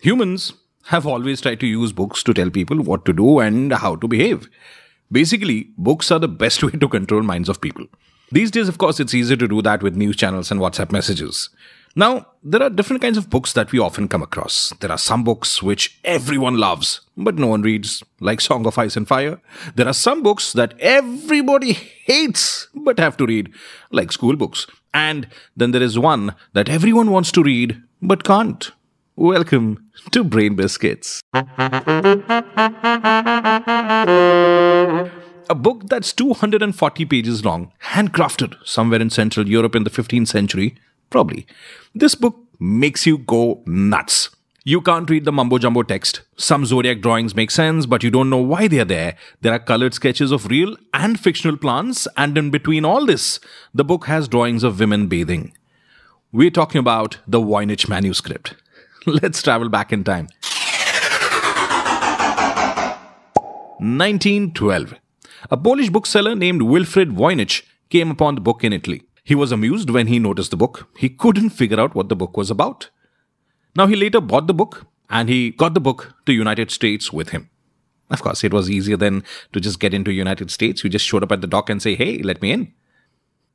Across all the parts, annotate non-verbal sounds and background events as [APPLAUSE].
Humans have always tried to use books to tell people what to do and how to behave. Basically, books are the best [LAUGHS] way to control minds of people. These days, of course, it's easier to do that with news channels and WhatsApp messages. Now, there are different kinds of books that we often come across. There are some books which everyone loves, but no one reads, like Song of Ice and Fire. There are some books that everybody hates, but have to read, like school books. And then there is one that everyone wants to read, but can't. Welcome to Brain Biscuits. A book that's 240 pages long, handcrafted somewhere in Central Europe in the 15th century, Probably. This book makes you go nuts. You can't read the mumbo jumbo text. Some zodiac drawings make sense, but you don't know why they're there. There are colored sketches of real and fictional plants, and in between all this, the book has drawings of women bathing. We're talking about the Voynich manuscript. [LAUGHS] Let's travel back in time. 1912. A Polish bookseller named Wilfrid Voynich came upon the book in Italy. He was amused when he noticed the book. He couldn't figure out what the book was about. Now, he later bought the book and he got the book to United States with him. Of course, it was easier then to just get into United States. You just showed up at the dock and say, hey, let me in.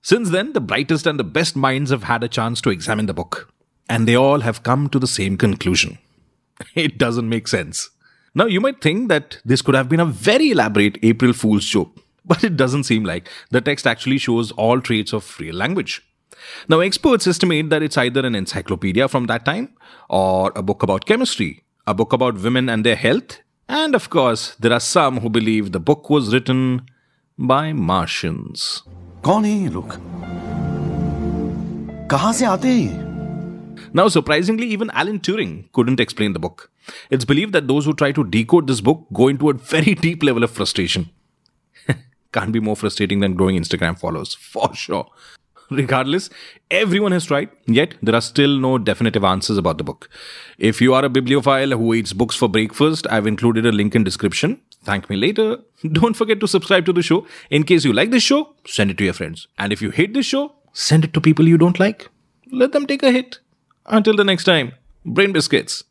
Since then, the brightest and the best minds have had a chance to examine the book And they all have come to the same conclusion. [LAUGHS] It doesn't make sense. Now, you might think that this could have been a very elaborate April Fool's joke [LAUGHS] but it doesn't seem like. The text actually shows all traits of real language. Now, experts estimate that it's either an encyclopedia from that time, or a book about chemistry, a book about women and their health, and of course, there are some who believe the book was written by Martians. कौन है ये लोग कहां से आते हैं now, surprisingly, even Alan Turing couldn't explain the book. It's believed that those who try to decode this book go into a very [LAUGHS] deep level of frustration [LAUGHS] can't be more frustrating than growing Instagram followers, [LAUGHS] for sure. Regardless, everyone has tried, yet there are still no definitive answers about the book. If you are a bibliophile who eats books for breakfast, I've included a link in description. Thank me later. Don't forget to subscribe to the show. In case you like this show, send it to your friends. And if you hate this show, send it to people you don't like. Let them take a hit. Until the next time, Brain Biscuits.